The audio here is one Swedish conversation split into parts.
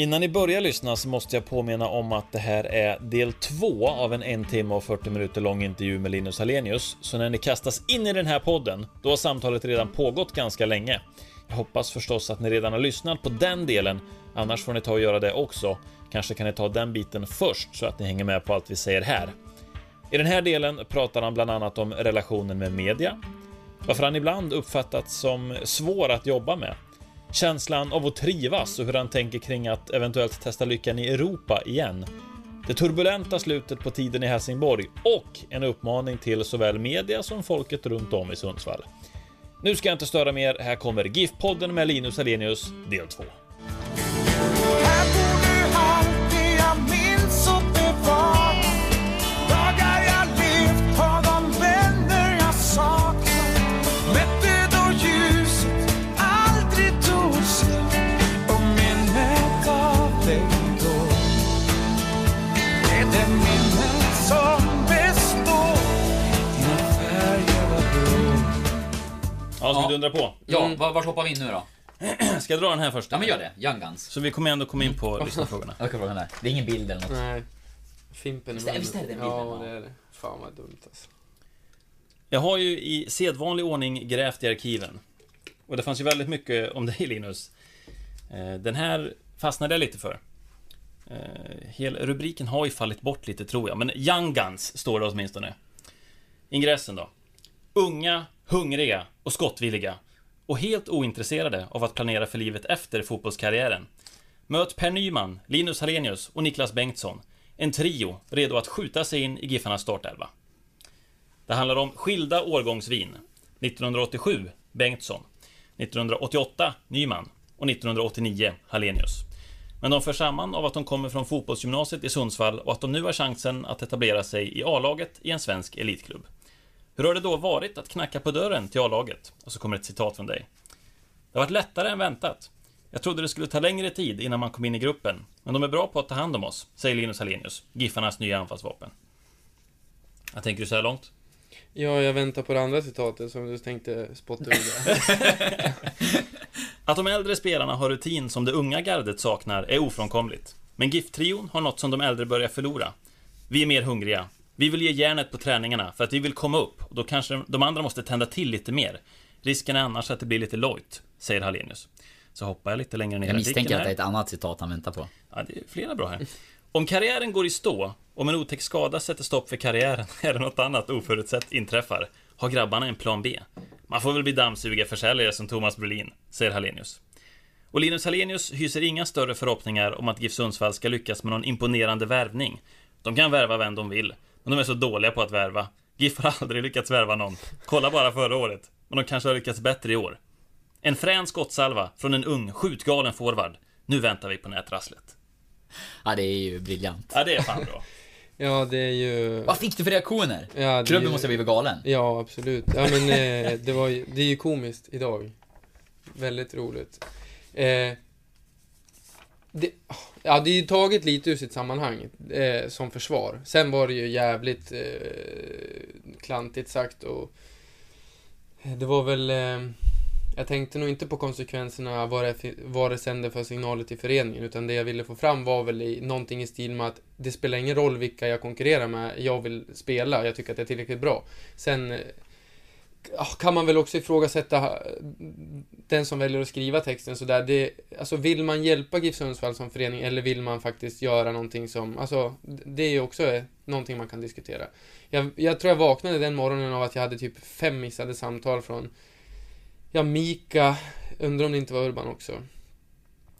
Innan ni börjar lyssna så måste jag påminna om att det här är del två av en en timme och 40 minuter lång intervju med Linus Hallenius. Så när ni kastas in i den här podden, då har samtalet redan pågått ganska länge. Jag hoppas förstås att ni redan har lyssnat på den delen, annars får ni ta och göra det också. Kanske kan ni ta den biten först så att ni hänger med på allt vi säger här. I den här delen pratar han bland annat om relationen med media, varför han ibland uppfattats som svår att jobba med, känslan av att trivas och hur han tänker kring att eventuellt testa lyckan i Europa igen, det turbulenta slutet på tiden i Helsingborg och en uppmaning till såväl media som folket runt om i Sundsvall. Nu ska jag inte störa mer, här kommer GIF-podden med Linus Alenius, del 2. Vart hoppar vi in nu då? Ska jag dra den här först? Ja men gör det, Young Guns. Så vi kommer ändå komma in på lyssnarfrågorna. Jag kan fråga där. Det är ingen bild eller något. Nej. Fimpen Visst är- visst är det den bilden, Ja, det är det. Fan vad dumt alltså. Jag har ju i sedvanlig ordning grävt i arkiven. Och det fanns ju väldigt mycket om dig Linus. Eh, Den här fastnade jag lite för. Eh, Hel rubriken har ju fallit bort lite tror jag, men Young Guns står det åtminstone. Ingressen då. Unga, hungriga och skottvilliga. Och helt ointresserade av att planera för livet efter fotbollskarriären. Möt Per Nyman, Linus Hallenius och Niklas Bengtsson. En trio redo att skjuta sig in i Giffarnas startelva. Det handlar om skilda årgångsvin. 1987 Bengtsson, 1988 Nyman och 1989 Hallenius. Men de förs samman av att de kommer från fotbollsgymnasiet i Sundsvall och att de nu har chansen att etablera sig i A-laget i en svensk elitklubb. Hur har det då varit att knacka på dörren till A-laget? Och så kommer ett citat från dig. Det har varit lättare än väntat. Jag trodde det skulle ta längre tid innan man kom in i gruppen, men de är bra på att ta hand om oss, säger Linus Hallenius, Giffarnas nya anfallsvapen. Vad tänker du så här långt? Ja, jag väntar på det andra citatet som du tänkte spotta ur Att de äldre spelarna har rutin som det unga gardet saknar är ofrånkomligt. Men GIF-trion har något som de äldre börjar förlora. Vi är mer hungriga. Vi vill ge järnet på träningarna för att vi vill komma upp och då kanske de andra måste tända till lite mer. Risken är annars att det blir lite lojt, säger Hallenius. Så hoppar jag lite längre ner Jag misstänker att det är ett annat citat han väntar på. Ja, det är flera bra här. Om karriären går i stå, om en otäck skada sätter stopp för karriären eller något annat oförutsett inträffar, har grabbarna en plan B. Man får väl bli dammsugarförsäljare som Thomas Brolin, säger Hallenius. Och Linus Hallenius hyser inga större förhoppningar om att GIF Sundsvall ska lyckas med någon imponerande värvning. De kan värva vem de vill, men de är så dåliga på att värva. GIF har aldrig lyckats värva någon. Kolla bara förra året. Men de kanske har lyckats bättre i år. En frän skottsalva från en ung, skjutgalen forward. Nu väntar vi på nätrasslet. Ja, det är ju briljant. Ja, det är fan bra. Ja, det är ju... Vad fick du för reaktioner? Ja, Klubben ju- måste ha blivit galen. Ja, absolut. Ja, men eh, det var ju, det är ju komiskt idag. Väldigt roligt. Eh, det, ja, det är ju taget lite ur sitt sammanhang eh, som försvar. Sen var det ju jävligt eh, klantigt sagt och det var väl eh, jag tänkte nog inte på konsekvenserna vad det, vad det sände för signaler till föreningen utan det jag ville få fram var väl i, någonting i stil med att det spelar ingen roll vilka jag konkurrerar med, jag vill spela, jag tycker att det är tillräckligt bra. Sen eh, kan man väl också ifrågasätta eh, den som väljer att skriva texten sådär. Det, alltså vill man hjälpa GIF Sundsvall som förening eller vill man faktiskt göra någonting som, alltså det är ju också eh, någonting man kan diskutera. Jag, jag tror jag vaknade den morgonen av att jag hade typ fem missade samtal från Ja, Mika, undrar om det inte var Urban också.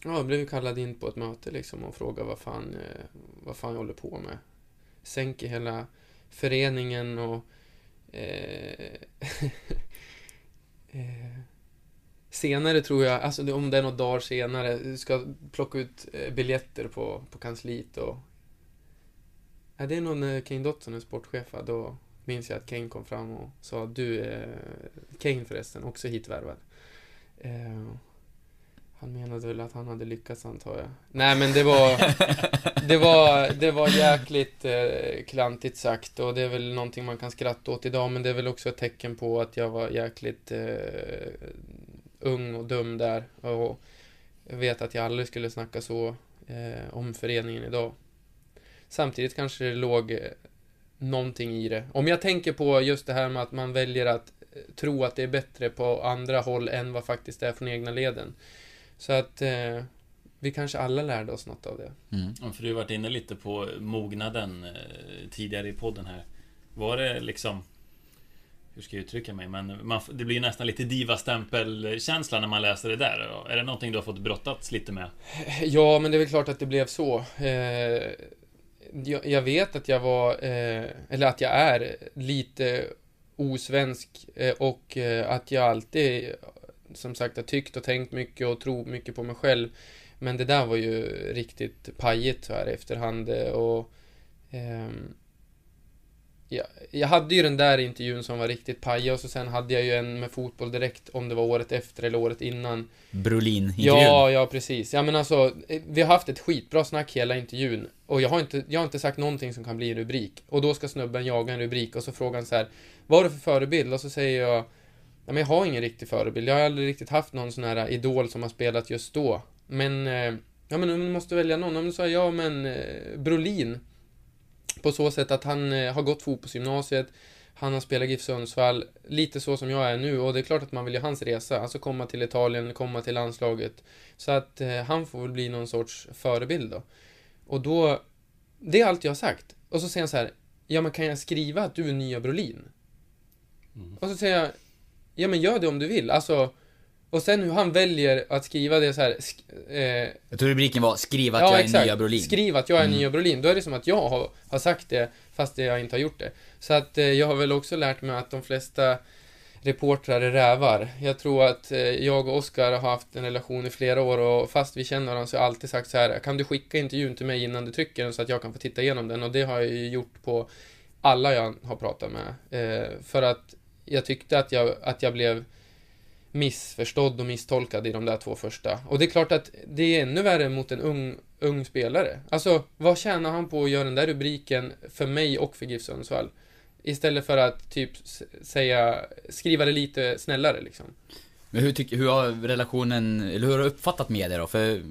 Ja, jag blev kallad in på ett möte liksom och frågade vad fan, eh, vad fan jag håller på med. Sänker hela föreningen och Eh, eh, senare tror jag, alltså om det är några dagar senare, ska plocka ut eh, biljetter på, på kansliet och... Ja, det är nog när Kane Dotson är sportchef, då minns jag att Kane kom fram och sa du, eh, Kane förresten, också hitvärvad. Eh, han menade väl att han hade lyckats antar jag. Nej men det var, det var, det var jäkligt eh, klantigt sagt och det är väl någonting man kan skratta åt idag men det är väl också ett tecken på att jag var jäkligt eh, ung och dum där och jag vet att jag aldrig skulle snacka så eh, om föreningen idag. Samtidigt kanske det låg eh, någonting i det. Om jag tänker på just det här med att man väljer att eh, tro att det är bättre på andra håll än vad faktiskt är från egna leden. Så att eh, vi kanske alla lärde oss något av det. Mm. Ja, För du har varit inne lite på mognaden eh, tidigare i podden här. Var det liksom... Hur ska jag uttrycka mig? Men man, det blir ju nästan lite diva-stämpel-känsla när man läser det där. Är det någonting du har fått brottats lite med? Ja, men det är väl klart att det blev så. Eh, jag, vet att jag var, eh, eller att jag är lite osvensk eh, och att jag alltid, som sagt, har tyckt och tänkt mycket och tror mycket på mig själv. Men det där var ju riktigt pajigt så här i efterhand eh, och ehm, Ja, jag hade ju den där intervjun som var riktigt pajig och så sen hade jag ju en med fotboll direkt om det var året efter eller året innan Brolin Ja, ja precis. Ja men alltså, eh, vi har haft ett skitbra snack hela intervjun och jag har inte, jag har inte sagt någonting som kan bli en rubrik. Och då ska snubben jaga en rubrik och så frågar han så här, vad har du för förebild? Och så säger jag, ja men jag har ingen riktig förebild. Jag har aldrig riktigt haft någon sån här idol som har spelat just då. Men, eh, ja men du måste välja någon. Om du sa ja men eh, Brolin. På så sätt att han eh, har gått fotbollsgymnasiet, han har spelat GIF Sundsvall, lite så som jag är nu och det är klart att man vill ju hans resa, alltså komma till Italien, komma till landslaget. Så att han får väl bli någon sorts förebild då. Och då, det är allt jag har sagt. Och så säger han så här, ja men kan jag skriva att du är nya Brolin? Och så säger jag, ja men gör det om du vill, alltså och sen hur han väljer att skriva det så här, sk- eh, Jag tror rubriken var Skriv att jag är nya Brolin. Skriv att jag är Mm. nya Brolin. Då är det som att jag har, har sagt det, fast jag inte har gjort det. Så att eh, jag har väl också lärt mig att de flesta reportrar är rävar. Jag tror att eh, jag och Oskar har haft en relation i flera år och fast vi känner varandra så har jag alltid sagt så här, kan du skicka intervjun till mig innan du trycker den så att jag kan få titta igenom den? Och det har jag ju gjort på alla jag har pratat med. Eh, för att jag tyckte att jag, att jag blev missförstådd och misstolkad i de där två första. Och det är klart att det är ännu värre mot en ung, ung spelare. Alltså, vad tjänar han på att göra den där rubriken för mig och för GIF Sundsvall? Istället för att typ säga, skriva det lite snällare liksom. Men hur, tycker, hur har relationen, eller hur har du uppfattat media då? För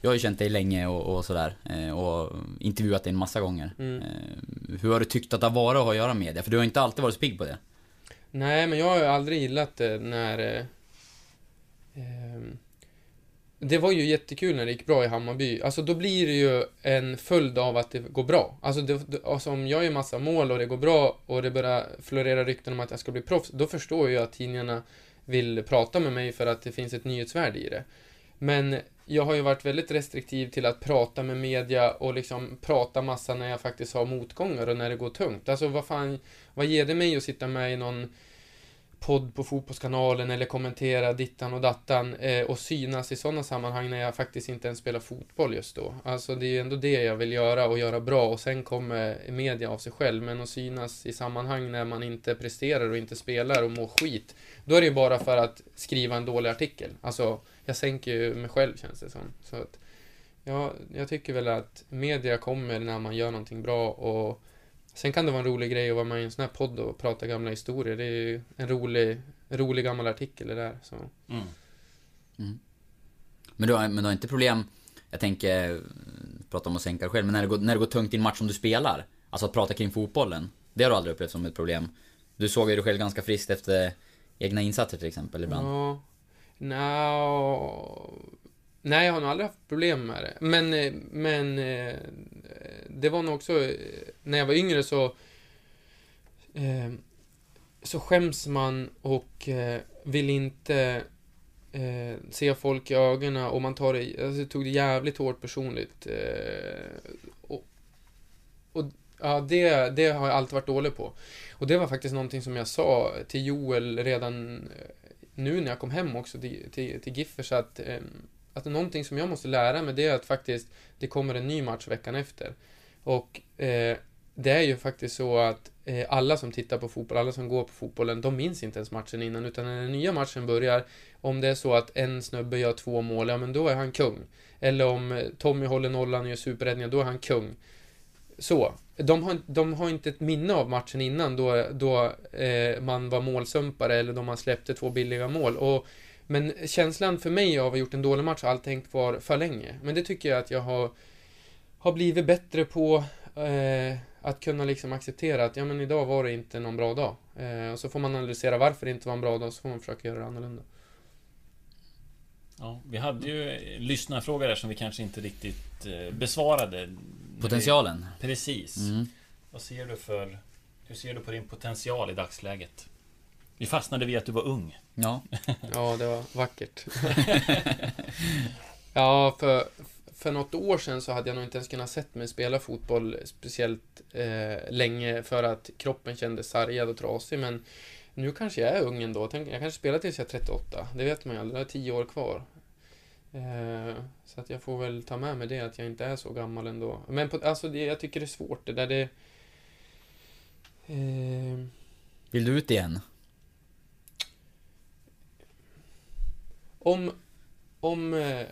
jag har ju känt dig länge och, och sådär. eh, Och intervjuat dig en massa gånger. Mm. Eh, Hur har du tyckt att det har varit att ha att göra med media? För du har inte alltid varit så pigg på det. Nej, men jag har ju aldrig gillat det när... Eh, ehm, det var ju jättekul när det gick bra i Hammarby. Alltså då blir det ju en följd av att det går bra. Alltså, det, det, alltså om jag gör massa mål och det går bra och det börjar florera rykten om att jag ska bli proffs, då förstår jag att tidningarna vill prata med mig för att det finns ett nyhetsvärde i det. Men jag har ju varit väldigt restriktiv till att prata med media och liksom prata massa när jag faktiskt har motgångar och när det går tungt. Alltså vad fan, vad ger det mig att sitta med i någon podd på Fotbollskanalen eller kommentera dittan och dattan eh, och synas i sådana sammanhang när jag faktiskt inte ens spelar fotboll just då. Alltså det är ju ändå det jag vill göra och göra bra och sen kommer media av sig själv. Men att synas i sammanhang när man inte presterar och inte spelar och mår skit, då är det ju bara för att skriva en dålig artikel. Alltså, jag sänker ju mig själv känns det som. Så att, ja, jag tycker väl att media kommer när man gör någonting bra och Sen kan det vara en rolig grej att vara med i en sån här podd och prata gamla historier. Det är ju en rolig, en rolig gammal artikel det där. Så. Mm. Men du har, men du har inte problem, jag tänker, prata om att sänka dig själv, men när det, går, när det går tungt i en match som du spelar, alltså att prata kring fotbollen, det har du aldrig upplevt som ett problem. Du såg ju dig själv ganska friskt efter egna insatser till exempel ibland. Ja. No. Nej, jag har nog aldrig haft problem med det. Men, eh, men eh, det var nog också, eh, när jag var yngre så eh, så skäms man och eh, vill inte eh, se folk i ögonen och man tar det, alltså, jag tog det jävligt hårt personligt. Eh, och, och ja, det, det har jag alltid varit dålig på. Och det var faktiskt någonting som jag sa till Joel redan eh, nu när jag kom hem också till, till, till Giffers att, eh, att någonting som jag måste lära mig det är att faktiskt det kommer en ny match veckan efter. Och eh, det är ju faktiskt så att eh, alla som tittar på fotboll, alla som går på fotbollen, de minns inte ens matchen innan, utan när den nya matchen börjar, om det är så att en snubbe gör två mål, ja men då är han kung. Eller om eh, Tommy håller nollan och gör superräddningar, då är han kung. Så. De har, de har inte ett minne av matchen innan då, då eh, man var målsumpare eller då man släppte två billiga mål. Och, men känslan för mig av att ha gjort en dålig match har alltid hängt kvar för länge. Men det tycker jag att jag har, har blivit bättre på. Eh, att kunna liksom acceptera att ja men idag var det inte någon bra dag. Eh, och så får man analysera varför det inte var en bra dag, så får man försöka göra det annorlunda. Ja, vi hade ju en lyssnarfråga där som vi kanske inte riktigt eh, besvarade. Potentialen. Precis. Mm. Vad ser du för... Hur ser du på din potential i dagsläget? Vi fastnade vid att du var ung. Ja. Ja, det var vackert. ja, för, för något år sedan så hade jag nog inte ens kunnat sett mig spela fotboll speciellt eh, länge för att kroppen kändes sargad och trasig, men nu kanske jag är ung ändå. Tänk, jag kanske spelar tills jag är 38. Det vet man ju aldrig. Jag har 10 år kvar. Eh, så att jag får väl ta med mig det, att jag inte är så gammal ändå. Men på, alltså, det, jag tycker det är svårt. Det där det... Eh, Vill du ut igen? om, om, eh,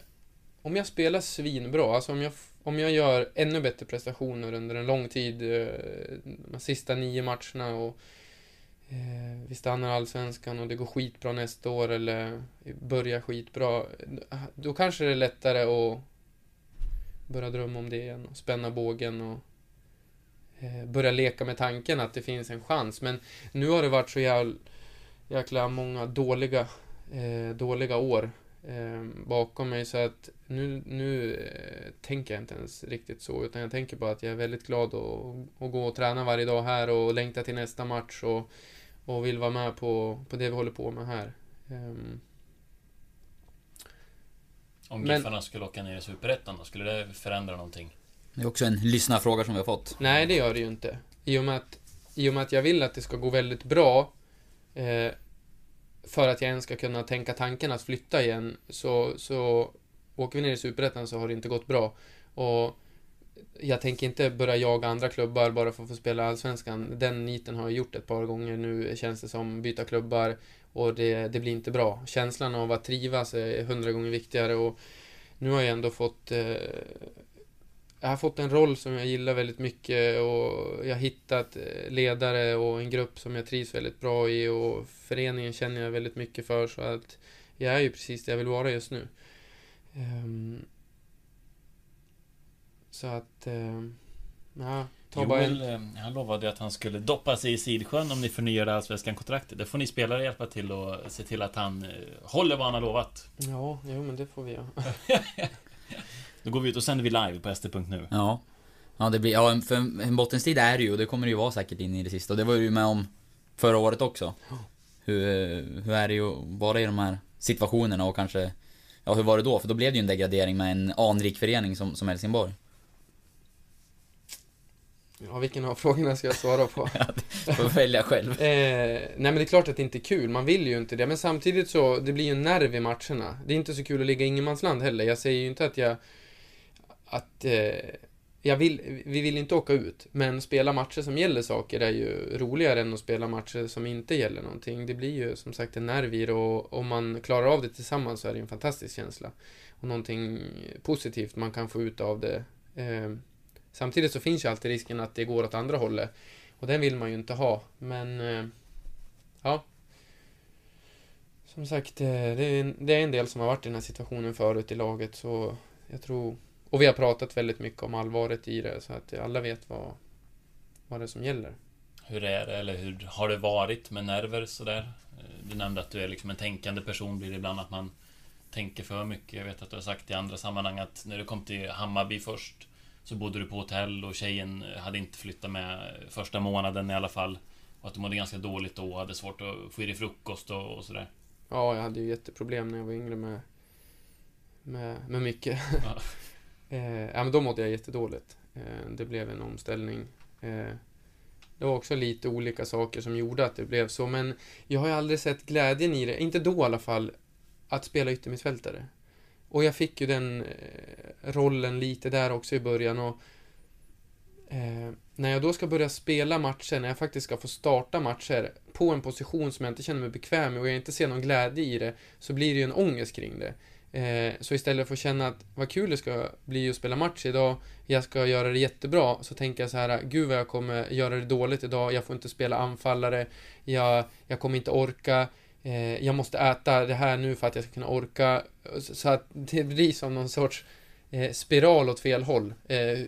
om jag spelar svinbra, alltså om jag, om jag gör ännu bättre prestationer under en lång tid, eh, de sista nio matcherna och eh, vi stannar allsvenskan och det går skitbra nästa år eller börjar skitbra, då kanske det är lättare att börja drömma om det igen och spänna bågen och eh, börja leka med tanken att det finns en chans. Men nu har det varit så jävla, jäkla många dåliga eh, dåliga år bakom mig så att nu, nu eh, tänker jag inte ens riktigt så utan jag tänker bara att jag är väldigt glad att, att gå och träna varje dag här och längta till nästa match och, och vill vara med på, på det vi håller på med här. Ehm, Om Men- Giffarna skulle åka ner i Superettan då, skulle det förändra någonting? Det är också en lyssnarfråga som vi har fått. Nej, det gör det ju inte. I och med att, i och med att jag vill att det ska gå väldigt bra eh, för att jag ens ska kunna tänka tanken att flytta igen så, så åker vi ner i Superettan så har det inte gått bra. Och jag tänker inte börja jaga andra klubbar bara för att få spela Allsvenskan. Den niten har jag gjort ett par gånger nu, känns det som. Byta klubbar och det, det blir inte bra. Känslan av att trivas är hundra gånger viktigare och nu har jag ändå fått eh, jag har fått en roll som jag gillar väldigt mycket och jag har hittat eh, ledare och en grupp som jag trivs väldigt bra i och föreningen känner jag väldigt mycket för så att jag är ju precis där jag vill vara just nu. Ehm, så att, ehm, ja, ta bara en... Joel, eh, han lovade att han skulle doppa sig i Sidsjön om ni förnyade Allsvenskan-kontraktet. Det får ni spelare hjälpa till och se till att han eh, håller vad han har lovat. Ja, jo men det får vi göra. Då går vi ut och sänder vi live på st.nu. Ja. Ja, det blir, ja, för en en bottenstrid är det ju och det kommer det ju vara säkert in i det sista. Och det var ju med om förra året också. Hur, hur är det ju att vara i de här situationerna och kanske... Ja, hur var det då? För då blev det ju en degradering med en anrik förening som, som Helsingborg. Ja, vilken av frågorna ska jag svara på? Får välja själv. Eh, nej men det är klart att det inte är kul, man vill ju inte det. Men samtidigt så, det blir ju en nerv i matcherna. Det är inte så kul att ligga i ingenmansland heller. Jag säger ju inte att jag... Att... Eh, jag vill, vi vill inte åka ut, men spela matcher som gäller saker är ju roligare än att spela matcher som inte gäller någonting. Det blir ju som sagt en nerv i det och om man klarar av det tillsammans så är det en fantastisk känsla. Och någonting positivt man kan få ut av det. Eh, samtidigt så finns ju alltid risken att det går åt andra hållet. Och den vill man ju inte ha, men... eh, Ja. Som sagt, eh, det är, en, det är en del som har varit i den här situationen förut i laget, så jag tror... Och vi har pratat väldigt mycket om allvaret i det, så att alla vet vad, vad det är som gäller. Hur är det, eller hur har det varit med nerver sådär? Eh, Du nämnde att du är liksom en tänkande person, blir det ibland att man tänker för mycket? Jag vet att du har sagt i andra sammanhang att när du kom till Hammarby först så bodde du på hotell och tjejen hade inte flyttat med första månaden i alla fall. Och att du mådde ganska dåligt då och hade svårt att få i dig frukost och, och sådär. Ja, jag hade ju jätteproblem när jag var yngre med, med, med mycket. Ja. eh, ja, men då mådde jag jättedåligt. Eh, det blev en omställning. Eh, Det var också lite olika saker som gjorde att det blev så, men jag har ju aldrig sett glädjen i det, inte då i alla fall, att spela yttermittfältare. Och jag fick ju den eh, rollen lite där också i början och eh, när jag då ska börja spela matcher, när jag faktiskt ska få starta matcher på en position som jag inte känner mig bekväm med och jag inte ser någon glädje i det, så blir det ju en ångest kring det. Eh, så istället för att känna att vad kul det ska bli att spela match idag, jag ska göra det jättebra, så tänker jag så här, gud vad jag kommer göra det dåligt idag, jag får inte spela anfallare, jag, jag kommer inte orka, eh, jag måste äta det här nu för att jag ska kunna orka. Så att det blir som någon sorts eh, spiral åt fel håll. Eh,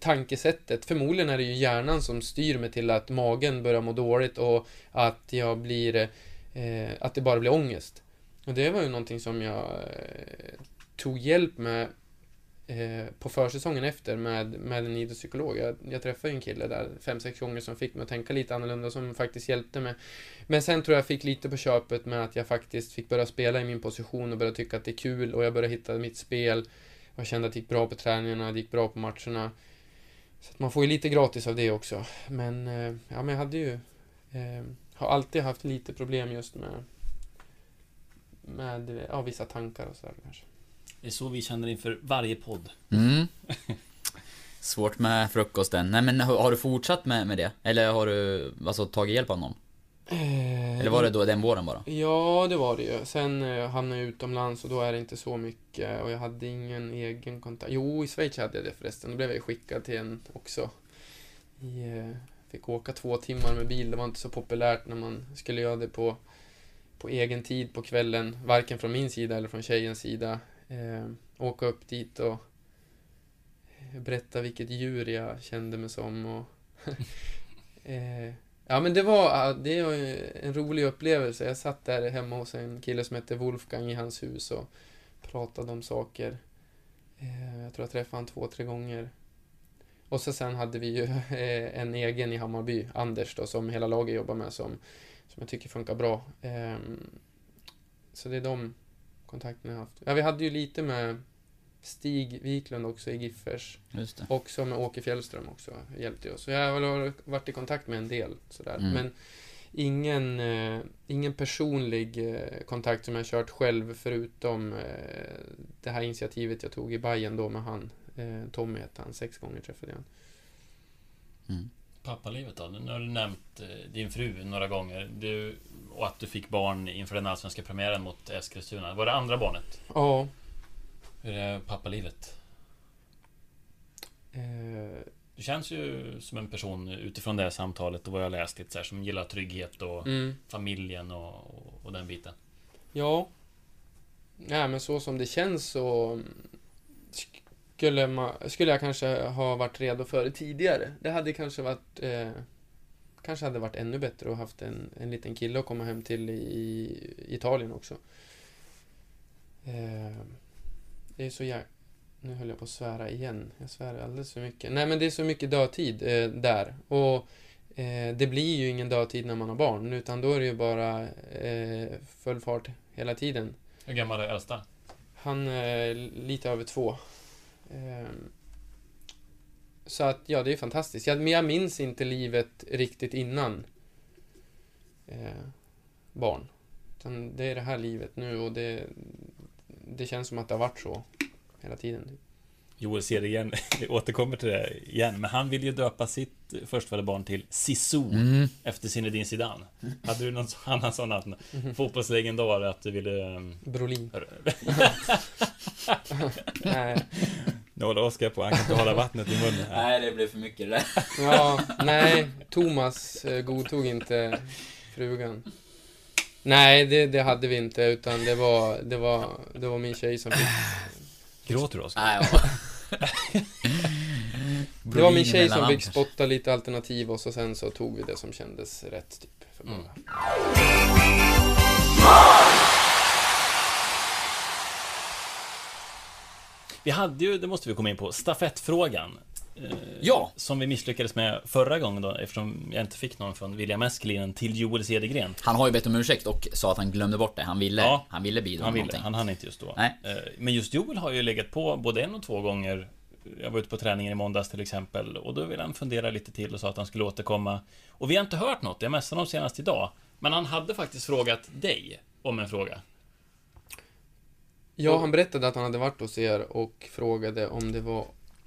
tankesättet. Förmodligen är det ju hjärnan som styr mig till att magen börjar må dåligt och att jag blir, eh, att det bara blir ångest. Och det var ju någonting som jag eh, tog hjälp med eh, på försäsongen efter med, med en idrottspsykolog. Jag, jag träffade ju en kille där fem, sex gånger som fick mig att tänka lite annorlunda som faktiskt hjälpte mig. Men sen tror jag fick lite på köpet med att jag faktiskt fick börja spela i min position och börja tycka att det är kul och jag började hitta mitt spel. Jag kände att det gick bra på träningarna, det gick bra på matcherna. Så att man får ju lite gratis av det också. Men, eh, ja men jag hade ju, eh, har alltid haft lite problem just med, med ja, vissa tankar och sådär kanske. Det är så vi känner inför varje podd. Mm. Svårt med frukosten. Nej men har har du fortsatt med, med det? Eller har du alltså, tagit hjälp av någon? Eh, Eller var det då den våren bara? Ja, det var det ju. Sen eh, hamnade jag utomlands och då är det inte så mycket och jag hade ingen egen kontakt. Jo, i Schweiz hade jag det förresten. Då blev jag ju skickad till en också. I, eh, fick åka två timmar med bil. Det var inte så populärt när man skulle göra det på, på egen tid på kvällen. Varken från min sida eller från tjejens sida. Eh, åka upp dit och berätta vilket djur jag kände mig som. Och eh, Ja men det var, det var en rolig upplevelse. Jag satt där hemma hos en kille som hette Wolfgang i hans hus och pratade om saker. Eh, Jag tror jag träffade honom två, tre gånger. Och så sen hade vi ju eh, en egen i Hammarby, Anders då, som hela laget jobbar med som, som jag tycker funkar bra. Ehm, Så det är de kontakterna jag har haft. Ja, vi hade ju lite med Stig Wiklund också i Giffers. Just det. Och så med Åke Fjällström också hjälpte oss. Så jag har varit i kontakt med en del sådär. Mm. Men ingen, eh, ingen personlig eh, kontakt som jag kört själv förutom eh, det här initiativet jag tog i Bayern då med han. Tommy hette han, sex gånger träffade jag han. Pappalivet då? Nu har du nämnt eh, din fru några gånger. Du, och att du fick barn inför den allsvenska premiären mot Eskilstuna. Var det andra barnet? Ja. Hur är pappalivet? Eh, Du känns ju som en person utifrån det här samtalet och vad jag läst lite så här, som gillar trygghet och mm. familjen och, och, och den biten. Ja. Nej, men så som det känns så skulle, man, skulle jag kanske ha varit redo för det tidigare. Det hade kanske varit eh, kanske hade varit ännu bättre att haft en, en liten kille att komma hem till i, Italien också. Eh, det är så jä... Nu höll jag på att svära igen. Jag svär alldeles för mycket. Nej, men det är så mycket dödtid eh, där. Och eh, det blir ju ingen dödtid när man har barn, utan då är det ju bara eh, full fart hela tiden. Hur gammal är äldsta? Han är lite över två. Ehm, Så att, ja, det är fantastiskt. Jag, men jag minns inte livet riktigt innan eh, barn. Utan det är det här livet nu och det, det känns som att det har varit så hela tiden. Joel Cedergren, vi återkommer till det igen, men han vill ju döpa sitt förstfödda barn till Sissou Mm. efter Zinedine Zidane. Hade du någon annan sån att fotbollslegendar att du ville... ehm, Brolin. Nej, Nu håller Oskar på, han kan inte hålla vattnet i munnen. här. Nej, det blev för mycket det där. ja, nej, Thomas eh, godtog inte frugan. Nej, det, det hade vi inte, utan det var, det var, det var min tjej som fick Gråter du Oskar? Nej, ja. Det var min tjej som fick spotta lite alternativ och så sen så tog vi det som kändes rätt typ. För Mm. Vi hade ju, det måste vi komma in på, stafettfrågan. Eh, Ja. Som vi misslyckades med förra gången då, eftersom jag inte fick någon från William Eskelinen till Joel Cedergren. Han har ju bett om ursäkt och sa att han glömde bort det. Han ville, Ja. han ville bidra Han ville, någonting. han hann inte just då. Nej. Eh, Men just Joel har ju legat på både en och två gånger Jag var ute på träningen i måndags till exempel och då ville han fundera lite till och sa att han skulle återkomma. Och vi har inte hört något, jag messade honom senast idag. Men han hade faktiskt frågat dig om en fråga. Ja, han berättade att han hade varit hos er och frågade om det var...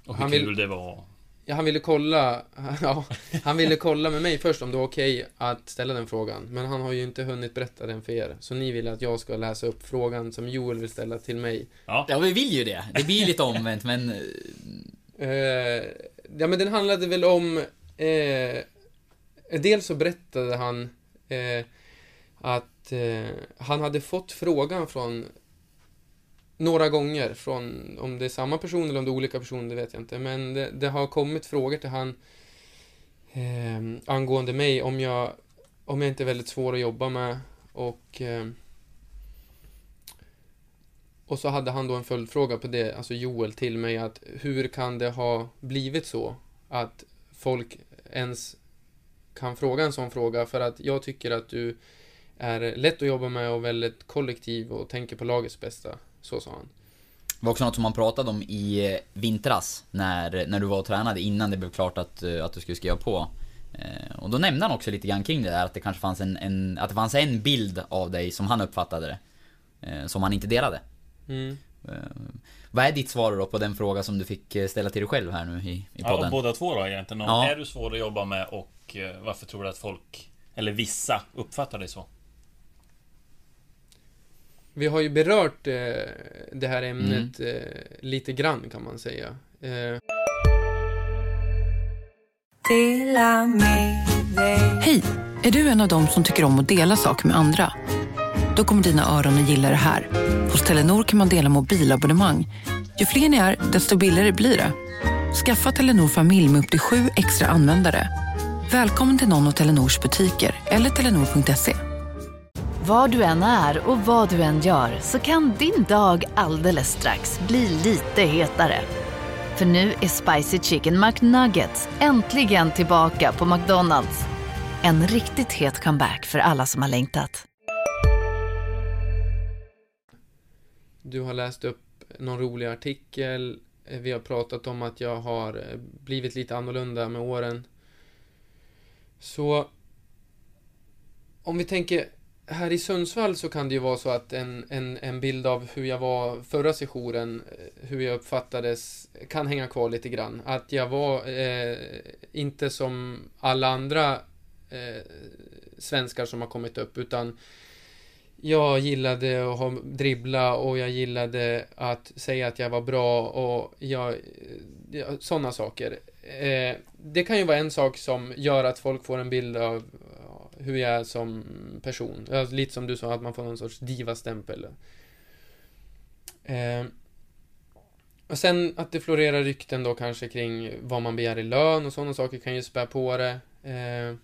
Och hur Han kul vill- det var. Ja, han ville kolla... Ja, han ville kolla med mig först om det var okej att ställa den frågan. Men han har ju inte hunnit berätta den för er. Så ni vill att jag ska läsa upp frågan som Joel vill ställa till mig. Ja, Ja, vi vill ju det. Det blir lite omvänt, men... eh, ja, men den handlade väl om... Eh, dels så berättade han eh, att eh, han hade fått frågan från några gånger från, om det är samma person eller om det är olika personer, det vet jag inte. Men det, det har kommit frågor till han eh, angående mig om jag, om jag inte är väldigt svår att jobba med och eh, och så hade han då en följdfråga på det, alltså Joel till mig att hur kan det ha blivit så att folk ens kan fråga en sån fråga för att jag tycker att du är lätt att jobba med och väldigt kollektiv och tänker på lagets bästa. Så sa han. Det var också något som man pratade om i eh, vintras, när, när du var och tränade innan det blev klart att, eh, att du skulle skriva på. Eh, Och då nämnde han också lite grann kring det där, att det kanske fanns en, en, att det fanns en bild av dig som han uppfattade det. Som han inte delade. Mm. Vad är ditt svar då på den fråga som du fick ställa till dig själv här nu i, i ja podden? och båda två då egentligen. Om Ja. Är du svår att jobba med och varför tror du att folk, eller vissa, uppfattar dig så? Vi har ju berört eh, det här ämnet eh, lite grann kan man säga. Eh, Hej! Är du en av dem som tycker om att dela saker med andra? Då kommer dina öron att gilla det här. Hos Telenor kan man dela mobilabonnemang. Ju fler ni är, desto billigare blir det. Skaffa Telenor familj med upp till sju extra användare. Välkommen till någon av Telenors butiker eller telenor.se. Var du än är och vad du än gör så kan din dag alldeles strax bli lite hetare. För nu är Spicy Chicken McNuggets äntligen tillbaka på McDonalds. En riktigt het comeback för alla som har längtat. Du har läst upp någon rolig artikel. Vi har pratat om att jag har eh, blivit lite annorlunda med åren. Så om vi tänker här i Sundsvall så kan det ju vara så att en, en, en bild av hur jag var förra sessionen, eh, hur jag uppfattades, kan hänga kvar lite grann. Att jag var eh, inte som alla andra eh, svenskar som har kommit upp, utan jag gillade att ha, dribbla och jag gillade att säga att jag var bra och jag, eh, ja, sådana saker. Eh, det kan ju vara en sak som gör att folk får en bild av hur jag är som person. Alltså, lite som du sa, att man får någon sorts divastämpel. Eh, och sen att det florerar rykten då kanske kring vad man begär i lön och sådana saker kan ju spä på det. Eh,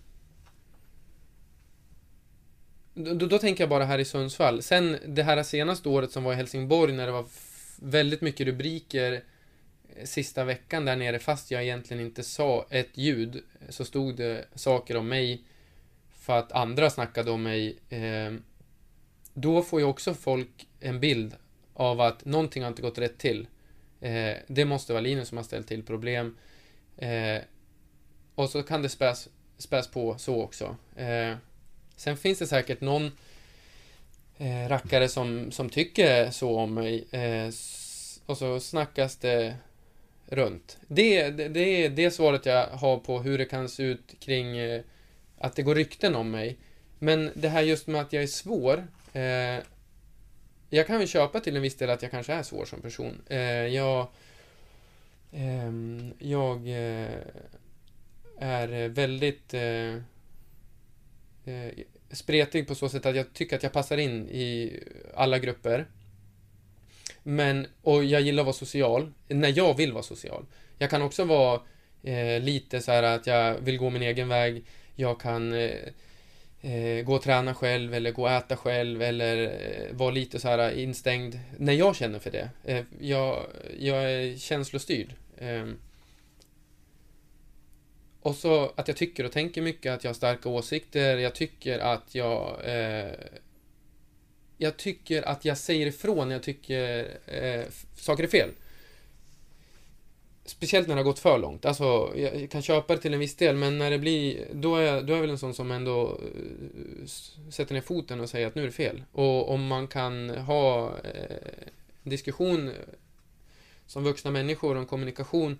då, då, tänker jag bara här i Sundsvall. Sen det här senaste året som var i Helsingborg när det var väldigt mycket rubriker eh, sista veckan där nere fast jag egentligen inte sa ett ljud så stod det saker om mig för att andra snackade om mig. Eh, då får ju också folk en bild av att någonting har inte gått rätt till. Eh, det måste vara Linus som har ställt till problem. Eh, och så kan det späs, späs på så också. Eh, sen finns det säkert någon eh, rackare som, som tycker så om mig. Eh, och så snackas det runt. Det, det, det är det svaret jag har på hur det kan se ut kring eh, att det går rykten om mig. Men det här just med att jag är svår. Eh, jag kan väl köpa till en viss del att jag kanske är svår som person. Eh, jag eh, jag eh, är väldigt eh, eh, spretig på så sätt att jag tycker att jag passar in i alla grupper. Men, och jag gillar att vara social, när jag vill vara social. Jag kan också vara eh, lite så här att jag vill gå min egen väg. Jag kan eh, eh, gå och träna själv eller gå och äta själv eller eh, vara lite så här instängd när jag känner för det. Eh, jag, jag är känslostyrd. Ehm, och så att jag tycker och tänker mycket, att jag har starka åsikter, jag tycker att jag... Eh, jag tycker att jag säger ifrån när jag tycker eh, saker är fel. Speciellt när det har gått för långt. Alltså, jag kan köpa det till en viss del, men när det blir... Då är, jag- då är jag väl en sån som ändå eh, sätter ner foten och säger att nu är det fel. Och om man kan ha eh, diskussion eh, som vuxna människor och en kommunikation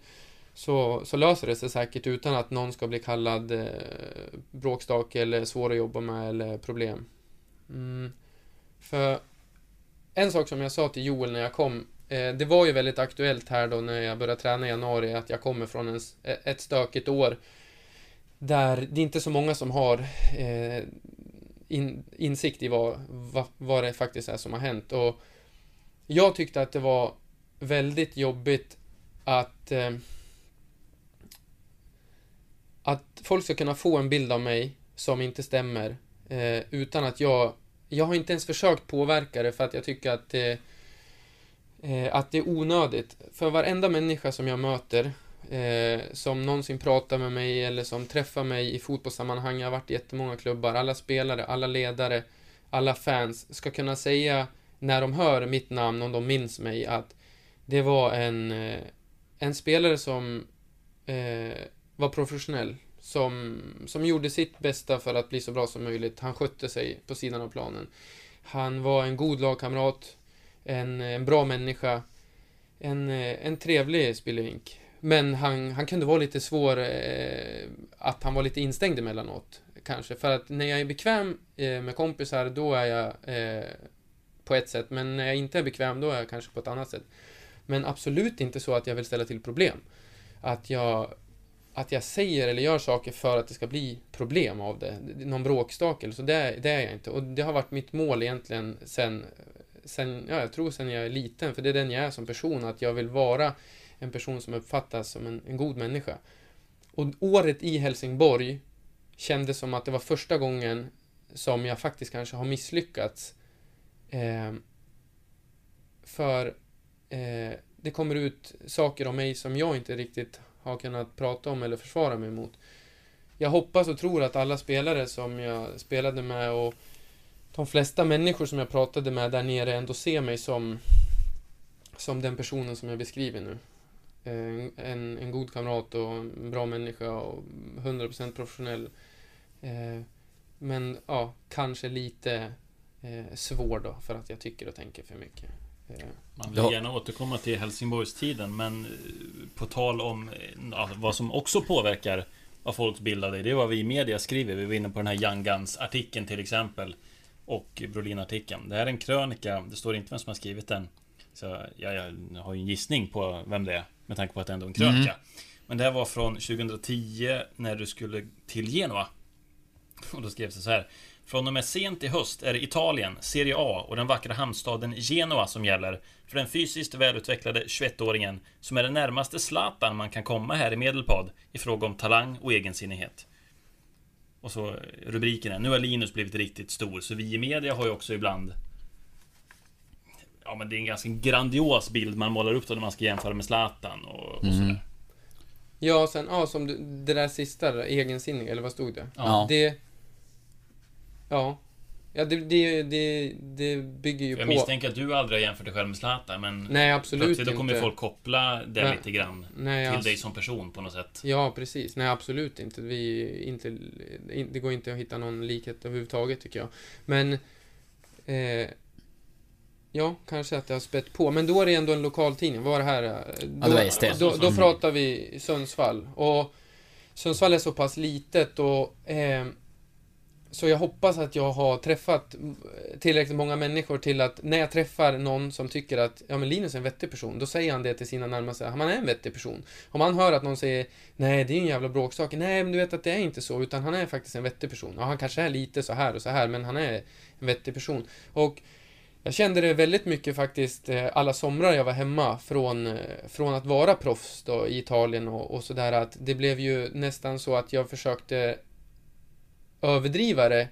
så, så löser det sig säkert utan att någon ska bli kallad eh, bråkstake eller svår att jobba med eller problem. Mm. För en sak som jag sa till Joel när jag kom, Eh, det var ju väldigt aktuellt här då när jag började träna i januari, att jag kommer från en, eh, ett stökigt år där det inte så många som har eh, in, insikt i vad, vad, vad det faktiskt är som har hänt. Och jag tyckte att det var väldigt jobbigt att eh, att folk ska kunna få en bild av mig som inte stämmer eh, utan att jag jag har inte ens försökt påverka det för att jag tycker att det eh, att det är onödigt. För varenda människa som jag möter eh, som någonsin pratar med mig eller som träffar mig i fotbollssammanhang, jag har varit i jättemånga klubbar, alla spelare, alla ledare, alla fans ska kunna säga när de hör mitt namn, om de minns mig, att det var en, eh, en spelare som eh, var professionell, som, som gjorde sitt bästa för att bli så bra som möjligt. Han skötte sig på sidan av planen. Han var en god lagkamrat, en, eh, en bra människa, en, eh, en trevlig spelevink. Men han, han kunde vara lite svår, eh, att han var lite instängd emellanåt, kanske. För att när jag är bekväm eh, med kompisar, då är jag eh, på ett sätt. Men när jag inte är bekväm, då är jag kanske på ett annat sätt. Men absolut inte så att jag vill ställa till problem. Att jag, att jag säger eller gör saker för att det ska bli problem av det. Någon bråkstake eller så, det, det är jag inte. Och det har varit mitt mål egentligen sen, sen, ja, jag tror sen jag är liten, för det är den jag är som person, att jag vill vara en person som uppfattas som en, en god människa. Och året i Helsingborg kändes som att det var första gången som jag faktiskt kanske har misslyckats. Eh, för eh, det kommer ut saker om mig som jag inte riktigt har kunnat prata om eller försvara mig mot. Jag hoppas och tror att alla spelare som jag spelade med och de flesta människor som jag pratade med där nere ändå ser mig som, som den personen som jag beskriver nu. Eh, En, en god kamrat och en bra människa och 100% professionell. Eh, Men ja, kanske lite eh, svår då för att jag tycker och tänker för mycket. Man vill gärna återkomma till Helsingborgstiden, men på tal om ja, vad som också påverkar vad folks bild av dig, det är vad vi i media skriver. Vi var inne på den här Young Guns-artikeln till exempel. Och Brolin-artikeln. Det här är en krönika, det står inte vem som har skrivit den. Så jag, jag har ju en gissning på vem det är, med tanke på att det ändå är en krönika. Men det här var från 2010, när du skulle till Genua. Och då skrevs det så här. Från och med sent i höst är det Italien, Serie A och den vackra hamnstaden Genua som gäller för den fysiskt välutvecklade 21-åringen som är den närmaste Zlatan man kan komma här i Medelpad i fråga om talang och egensinnighet. Och så rubriken är Nu har Linus blivit riktigt stor, så vi i media har ju också ibland Ja men det är en ganska grandios bild man målar upp då när man ska jämföra med Zlatan och, och sådär. Ja, sen, ja, som du, det där sista, egensinnig, eller vad stod det? Ja. Det... Ja. Ja, det, det, det, det bygger ju Jag på... misstänker att du aldrig har jämfört dig själv med Zlatan, men Nej, absolut plötsligt då kommer inte. folk koppla det Nej. lite grann Nej, till alltså- dig som person på något sätt. Ja, precis. Nej, absolut inte. Vi inte, in- det går inte att hitta någon likhet överhuvudtaget, tycker jag. Men... Eh, ja, kanske att det har spett på. Men då är det ändå en lokaltidning. Vad var det här? eh, Då, det var ST. Då, då pratar vi Sundsvall. Och Sundsvall är så pass litet och... Eh, så jag hoppas att jag har träffat tillräckligt många människor till att när jag träffar någon som tycker att ja men Linus är en vettig person, då säger han det till sina närmaste. Han är en vettig person. Om han hör att någon säger nej det är ju en jävla bråksak. Nej men du vet att det är inte så, utan han är faktiskt en vettig person. Ja, han kanske är lite så här och så här, men han är en vettig person. Och jag kände det väldigt mycket faktiskt eh, alla somrar jag var hemma från, eh, från att vara proffs då i Italien och, och sådär att det blev ju nästan så att jag försökte överdriva det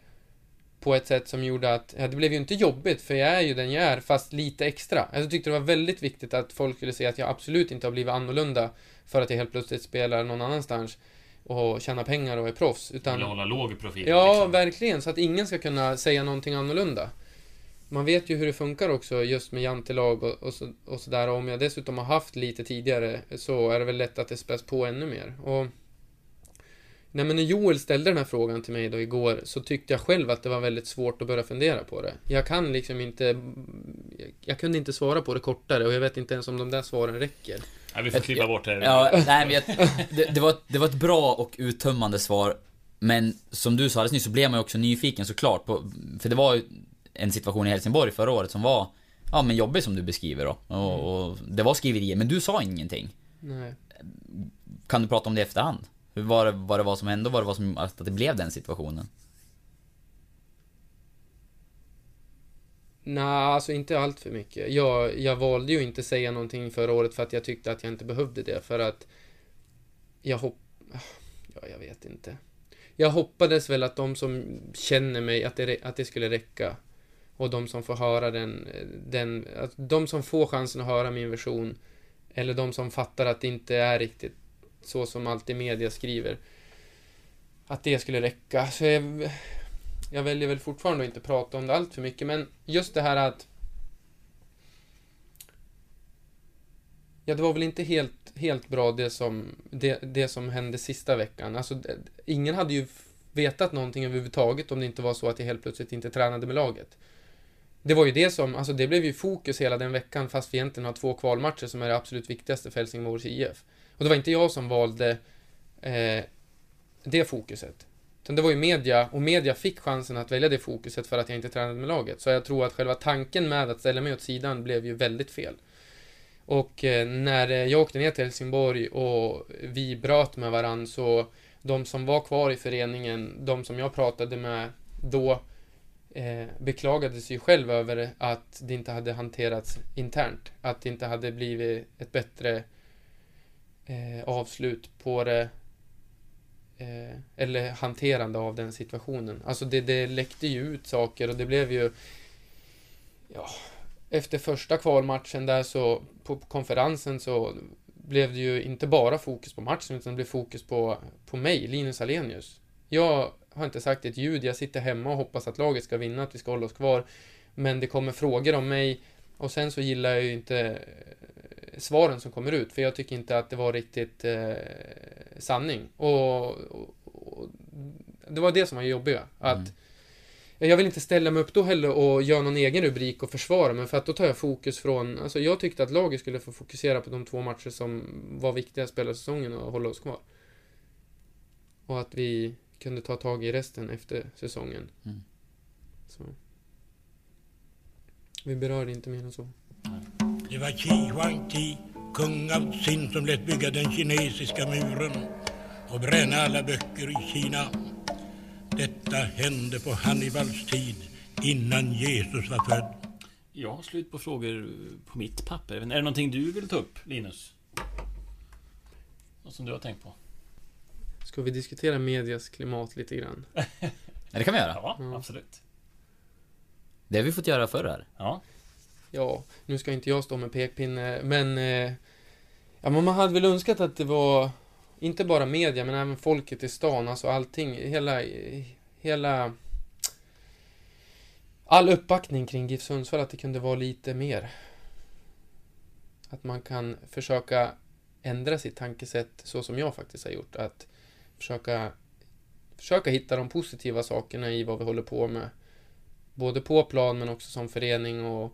på ett sätt som gjorde att, ja, det blev ju inte jobbigt för jag är ju den jag är fast lite extra. Jag tyckte det var väldigt viktigt att folk skulle se att jag absolut inte har blivit annorlunda för att jag helt plötsligt spelar någon annanstans och tjänar pengar och är proffs. Utan Eller hålla låg profil. Ja, liksom. verkligen. Så att ingen ska kunna säga någonting annorlunda. man vet ju hur det funkar också just med jantelag och, och, så, och sådär. Om jag dessutom har haft lite tidigare så är det väl lätt att det späs på ännu mer. Och Nej men när Joel ställde den här frågan till mig då igår så tyckte jag själv att det var väldigt svårt att börja fundera på det. Jag kan liksom inte... Jag, jag kunde inte svara på det kortare och jag vet inte ens om de där svaren räcker. Ja, vi får klippa bort det. Ja, nej, men jag, det, det, var, ett- det var ett bra och uttömmande svar. Men som du sa alldeles nyss så blev man ju också nyfiken såklart. På, för det var ju en situation i Helsingborg förra året som var Ja men jobbig som du beskriver då. Och, och det var skriverier, men du sa ingenting. Nej. Kan du prata om det i efterhand? Var det, vad det var som hände och vad det var som, att det blev den situationen? Nej, alltså inte allt för mycket. Jag, jag valde ju inte säga någonting förra året för att jag tyckte att jag inte behövde det. För att jag hopp... Ja, jag vet inte. Jag hoppades väl att de som känner mig, att det, att det skulle räcka. Och de som får höra den, den... Att de som får chansen att höra min version. Eller de som fattar att det inte är riktigt så som alltid media skriver. Att det skulle räcka. Så jag, jag väljer väl fortfarande att inte prata om det allt för mycket, men just det här att... Ja, det var väl inte helt, helt bra det som, det, det som hände sista veckan. Alltså, det, ingen hade ju vetat någonting överhuvudtaget om det inte var så att jag helt plötsligt inte tränade med laget. Det var ju det som, alltså det blev ju fokus hela den veckan fast vi egentligen har två kvalmatcher som är det absolut viktigaste för Helsingborgs IF. Och det var inte jag som valde eh, det fokuset. Utan det var ju media, och media fick chansen att välja det fokuset för att jag inte tränade med laget. Så jag tror att själva tanken med att ställa mig åt sidan blev ju väldigt fel. Och eh, när jag åkte ner till Helsingborg och vi bröt med varandra så de som var kvar i föreningen, de som jag pratade med då eh, beklagade sig ju själv över att det inte hade hanterats internt. Att det inte hade blivit ett bättre eh, avslut på det eh, eller hanterande av den situationen. Alltså det, det läckte ju ut saker och det blev ju ja, efter första kvalmatchen där så på konferensen så blev det ju inte bara fokus på matchen utan det blev fokus på, på mig, Linus Alenius. Jag har inte sagt ett ljud, jag sitter hemma och hoppas att laget ska vinna, att vi ska hålla oss kvar. Men det kommer frågor om mig och sen så gillar jag ju inte svaren som kommer ut för jag tycker inte att det var riktigt eh, sanning. Och, och, och det var det som var jobbiga. Att Jag vill inte ställa mig upp då heller och göra någon egen rubrik och försvara men för att då tar jag fokus från, alltså jag tyckte att laget skulle få fokusera på de två matcher som var viktiga att spela säsongen och hålla oss kvar. Och att vi kunde ta tag i resten efter säsongen. Mm. Vi berörde inte mer än så. Det var Qi Huangti, kung av Xin, som lät bygga den kinesiska muren och bränna alla böcker i Kina. Detta hände på Hannibals tid, innan Jesus var född. Jag har slut på frågor på mitt papper. Är det någonting du vill ta upp, Linus? Något som du har tänkt på? Ska vi diskutera medias klimat lite grann? Ja, det kan vi göra. Ja, absolut. Det har vi fått göra förr här. Ja. Ja, nu ska inte jag stå med pekpinne, men... Eh, ja, men man hade väl önskat att det var... Inte bara media, men även folket i stan, alltså allting, hela... Hela... All uppbackning kring GIF Sundsvall, att det kunde vara lite mer. Att man kan försöka ändra sitt tankesätt så som jag faktiskt har gjort. Att försöka, försöka hitta de positiva sakerna i vad vi håller på med. Både på plan men också som förening och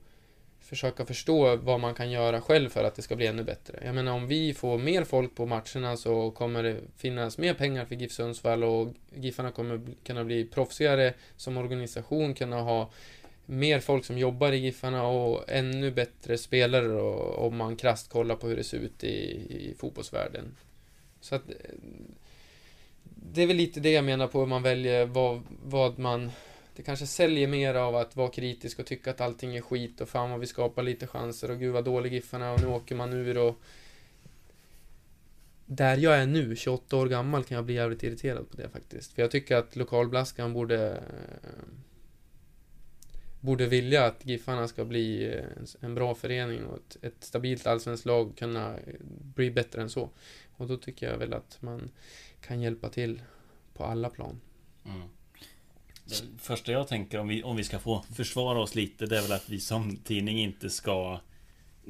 försöka förstå vad man kan göra själv för att det ska bli ännu bättre. Jag menar om vi får mer folk på matcherna så kommer det finnas mer pengar för GIF Sundsvall och GIFarna kommer kunna bli proffsigare som organisation, kunna ha mer folk som jobbar i GIFarna och ännu bättre spelare och, om man krasst kollar på hur det ser ut i, i fotbollsvärlden. Så att eh, det är väl lite det jag menar på hur man väljer vad, vad man det kanske säljer mer av att vara kritisk och tycka att allting är skit och fan vad vi skapar lite chanser och gud vad dålig Giffarna och nu åker man ur och där jag är nu, 28 år gammal, kan jag bli jävligt irriterad på det faktiskt. För jag tycker att lokalblaskan borde eh, borde vilja att Giffarna ska bli eh, en, bra förening och ett, ett stabilt allsvenskt lag kunna bli bättre än så. Och då tycker jag väl att man kan hjälpa till på alla plan. Mm. Det första jag tänker om vi, om vi ska få försvara oss lite Det är väl att vi som tidning inte ska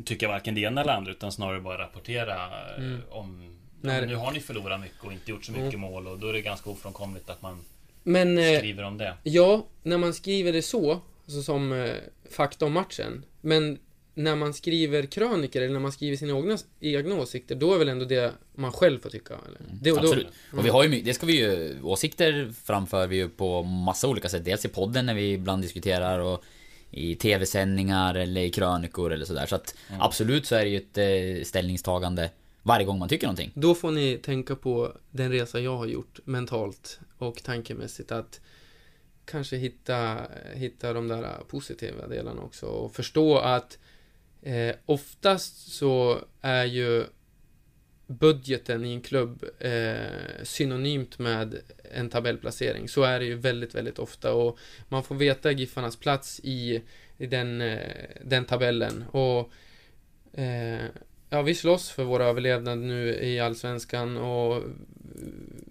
Tycka varken det ena eller andra utan snarare bara rapportera eh, Mm. om När- ja, Nu har ni förlorat mycket och inte gjort så mycket Mm. mål och då är det ganska ofrånkomligt att man Men... eh, skriver om det. Ja, när man skriver det så, alltså som eh, fakta om matchen. Men när man skriver kröniker eller när man skriver sina egna, egna åsikter, då är väl ändå det man själv får tycka? Eller? Det, och då- Absolut. Mm. Och vi har ju, det ska vi ju, åsikter framför vi ju på massa olika sätt. Dels i podden när vi ibland diskuterar och i tv-sändningar eller i krönikor eller sådär. Så att Mm. absolut så är det ju ett eh, ställningstagande varje gång man tycker någonting. Då får ni tänka på den resa jag har gjort mentalt och tankemässigt att kanske hitta, hitta de där positiva delarna också och förstå att eh, oftast så är ju budgeten i en klubb eh, synonymt med en tabellplacering. Så är det ju väldigt, väldigt ofta. Och man får veta Giffarnas plats i, i den, eh, den tabellen. Och eh, Ja, vi slåss för vår överlevnad nu i Allsvenskan. Och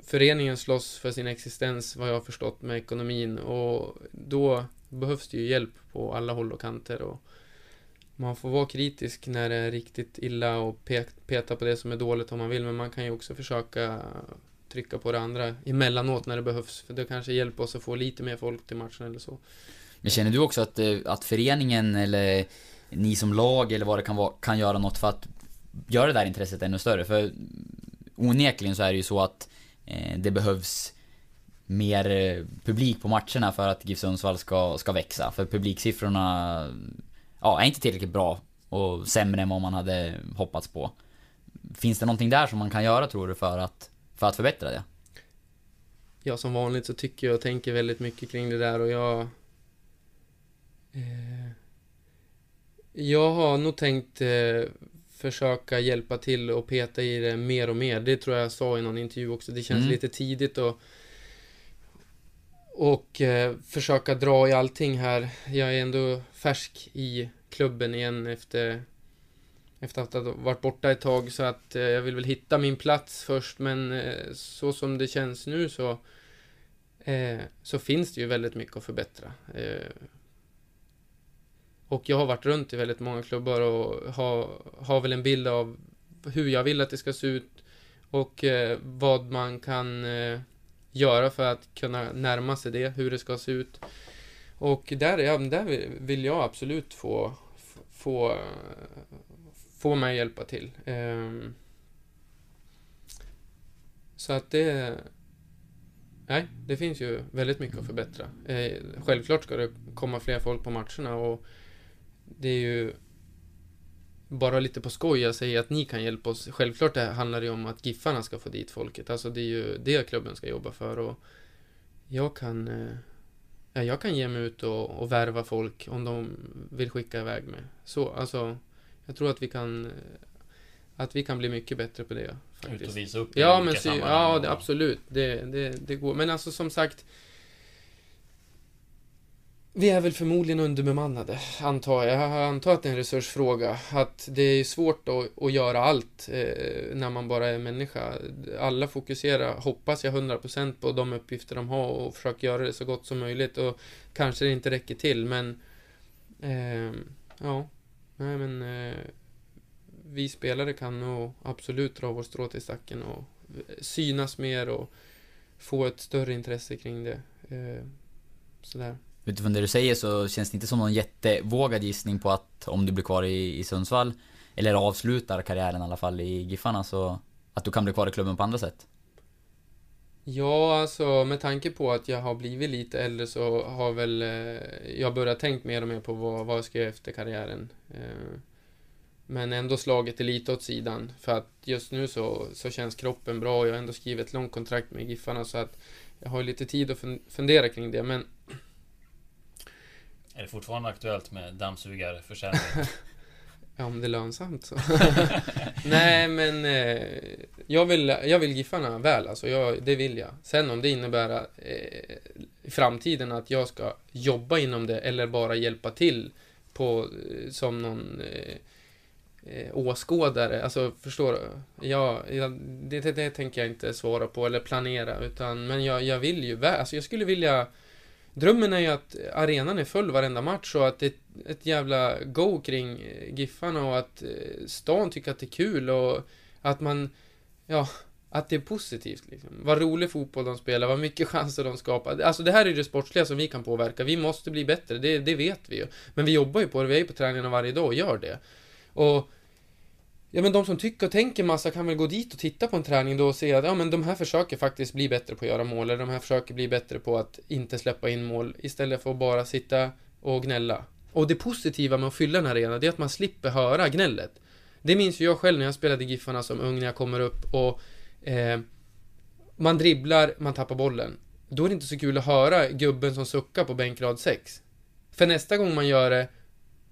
föreningen slåss för sin existens, vad jag har förstått, med ekonomin. Och då behövs det ju hjälp på alla håll och kanter. Och man får vara kritisk när det är riktigt illa och pe- peta på det som är dåligt om man vill, men man kan ju också försöka trycka på det andra emellanåt när det behövs, för det kanske hjälper oss att få lite mer folk till matchen eller så. Men känner du också att, eh, att föreningen eller ni som lag eller vad det kan vara, kan göra något för att göra det där intresset ännu större? För onekligen så är det ju så att eh, det behövs mer eh, publik på matcherna för att GIF Sundsvall ska, ska växa. För publiksiffrorna ja, är inte tillräckligt bra och sämre än vad man hade hoppats på. Finns det någonting där som man kan göra tror du för att, för att förbättra det? jag som vanligt så tycker jag och tänker väldigt mycket kring det där och jag... Eh, jag har nog tänkt eh, försöka hjälpa till och peta i det mer och mer. Det tror jag jag sa i någon intervju också. Det känns Mm. lite tidigt och och eh, försöka dra i allting här. Jag är ändå färsk i klubben igen efter efter att ha varit borta ett tag så att eh, jag vill väl hitta min plats först men eh, så som det känns nu så eh, så finns det ju väldigt mycket att förbättra. Eh, och jag har varit runt i väldigt många klubbar och har, har väl en bild av hur jag vill att det ska se ut och eh, vad man kan eh, göra för att kunna närma sig det, hur det ska se ut. Och där, ja, där vill- jag absolut få, få, få mig hjälpa till. Ehm, så att det... Nej, det finns ju väldigt mycket att förbättra. Eh, självklart ska det komma fler folk på matcherna och det är ju bara lite på skoj jag säger att ni kan hjälpa oss. Självklart det handlar det om att Giffarna ska få dit folket. Alltså det är ju det klubben ska jobba för och jag kan eh, ja, jag kan ge mig ut och, och värva folk om de vill skicka iväg mig. Så, alltså jag tror att vi kan eh, att vi kan bli mycket bättre på det. Faktiskt. Ut och visa upp Ja, men sy- ja, det, absolut. Det, det, det går. Men alltså som sagt vi är väl förmodligen underbemannade, antar jag. Jag antar att det är en resursfråga. Att det är svårt att, att göra allt eh, när man bara är människa. Alla fokuserar, hoppas jag, 100% på de uppgifter de har och försöker göra det så gott som möjligt. Och kanske det inte räcker till, men... Eh, ja, nej men... Eh, vi spelare kan nog absolut dra vår strå till stacken och eh, synas mer och få ett större intresse kring det. Eh, sådär. Utifrån det du säger så känns det inte som någon jättevågad gissning på att om du blir kvar i, i Sundsvall, eller avslutar karriären i alla fall i Giffarna, så att du kan bli kvar i klubben på andra sätt. Ja, alltså med tanke på att jag har blivit lite äldre så har väl eh, jag börjat tänkt mer och mer på vad, vad jag ska göra efter karriären. Eh, men ändå slagit det lite åt sidan för att just nu så, så känns kroppen bra och jag har ändå skrivit ett långt kontrakt med Giffarna så att jag har lite tid att fundera kring det men är det fortfarande aktuellt med dammsugarförsäljning? Ja, om det är lönsamt så. Nej, men eh, jag, vill, jag vill Giffarna väl, alltså jag, det vill jag. Sen om det innebär eh, i framtiden att jag ska jobba inom det eller bara hjälpa till på, eh, som någon eh, eh, åskådare, alltså förstår du? Jag, det, det, det tänker jag inte svara på eller planera, utan men jag, jag vill ju väl, alltså jag skulle vilja drömmen är ju att arenan är full varenda match och att det är ett jävla go kring eh, Giffarna och att eh, stan tycker att det är kul och att man, ja, att det är positivt liksom. Vad rolig fotboll de spelar, vad mycket chanser de skapar. Alltså det här är det sportsliga som vi kan påverka. Vi måste bli bättre, det, det vet vi ju. Men vi jobbar ju på det, vi är ju på träningarna varje dag och gör det. Och Ja men de som tycker och tänker massa kan väl gå dit och titta på en träning då och se att ja men de här försöker faktiskt bli bättre på att göra mål, eller de här försöker bli bättre på att inte släppa in mål, istället för att bara sitta och gnälla. Och det positiva med att fylla en arena, det är att man slipper höra gnället. Det minns ju jag själv när jag spelade Giffarna som ung, när jag kommer upp och eh, man dribblar, man tappar bollen. Då är det inte så kul att höra gubben som suckar på bänkrad 6. För nästa gång man gör det,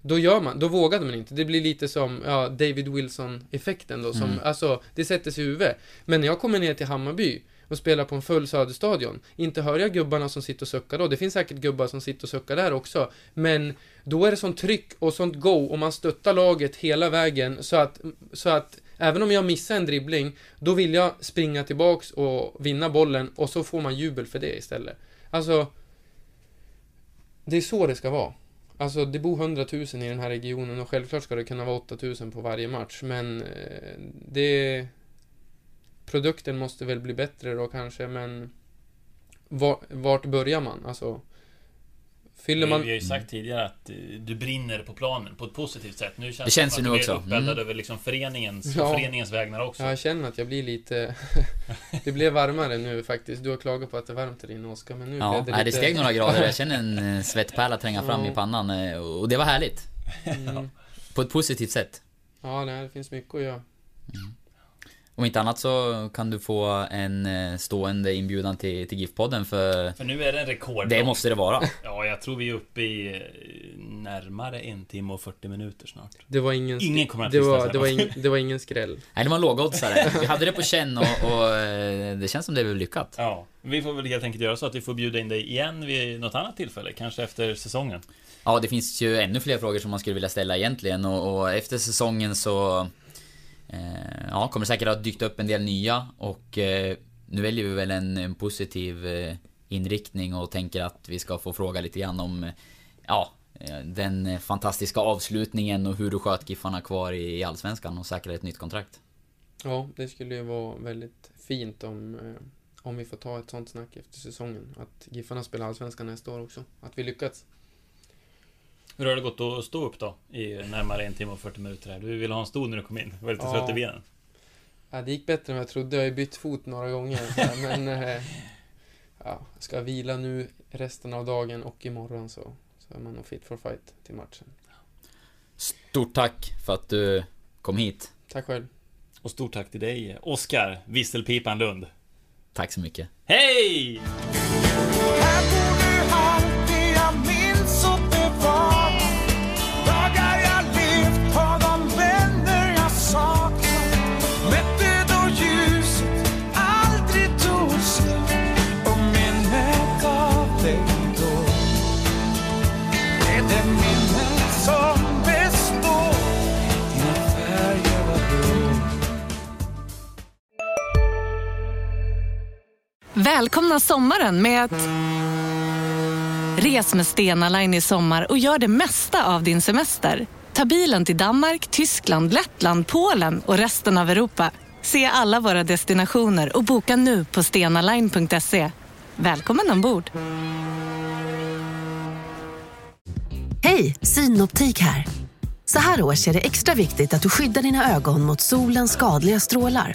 då gör man, då vågade man inte. Det blir lite som, ja, David Wilson-effekten då, som, Mm. alltså, det sätter sig i huvudet. Men när jag kommer ner till Hammarby och spelar på en full Söderstadion, inte hör jag gubbarna som sitter och suckar då. Det finns säkert gubbar som sitter och suckar där också. Men då är det sånt tryck och sånt go och man stöttar laget hela vägen så att, så att även om jag missar en dribbling, då vill jag springa tillbaks och vinna bollen och så får man jubel för det istället. Alltså, det är så det ska vara. Alltså det bor 100 000 i den här regionen och självklart ska det kunna vara 8 000 på varje match men eh, det... Produkten måste väl bli bättre då kanske men vart börjar man? Alltså Fyller man... vi har ju sagt tidigare att eh, du brinner på planen på ett positivt sätt. Nu känns Det känns att nu du blir uppeldad Mm. över liksom föreningens, Ja. föreningens vägnar också. Ja, jag känner att jag blir lite... det blev varmare nu faktiskt. Du har klagat på att det är varmt där inne Oskar, men nu Ja, blev det nej, lite... det steg några grader. Jag känner en eh, svettpärla tränga fram Ja. i pannan eh, och det var härligt. Mm. På ett positivt sätt. Ja, nej, det finns mycket att göra. Om inte annat så kan du få en eh, stående inbjudan till, till GIF-podden för För nu är det en rekord. det måste det vara. Ja, jag tror vi är uppe i eh, närmare en timme och 40 minuter snart. Det var ingen... Ingen kommer att det var, det, var ing, det var ingen skräll. Nej, det var en lågoddsare. Vi hade det på känn och, och eh, det känns som det blev lyckat. Ja, vi får väl helt enkelt göra så att vi får bjuda in dig igen vid något annat tillfälle, kanske efter säsongen. Ja, det finns ju ännu fler frågor som man skulle vilja ställa egentligen och, och efter säsongen så... Eh, ja, kommer säkert ha dykt upp en del nya och eh, nu väljer vi väl en, en positiv eh, inriktning och tänker att vi ska få fråga lite grann om... Ja, den fantastiska avslutningen och hur du sköt Giffarna kvar i, Allsvenskan och säkrade ett nytt kontrakt. Ja, det skulle ju vara väldigt fint om, om vi får ta ett sånt snack efter säsongen. Att Giffarna spelar Allsvenskan nästa år också. Att vi lyckats. Hur har det gått att stå upp då? I närmare en timme och 40 minuter här. Du ville ha en stol när du kom in. Du var lite Ja. trött i benen. Ja, det gick bättre än jag trodde. Jag har ju bytt fot några gånger. Men... Eh, ja, jag ska vila nu resten av dagen och imorgon så, så är man nog fit for fight till matchen. Stort tack för att du kom hit. Tack själv. Och stort tack till dig, Oskar Visselpipan Lund. Tack så mycket. Hej! Välkomna sommaren med att... Res med Stena Line i sommar och gör det mesta av din semester. Ta bilen till Danmark, Tyskland, Lettland, Polen och resten av Europa. Se alla våra destinationer och boka nu på stenaline.se. Välkommen ombord! Hej, Synoptik här. Så här års är det extra viktigt att du skyddar dina ögon mot solens skadliga strålar.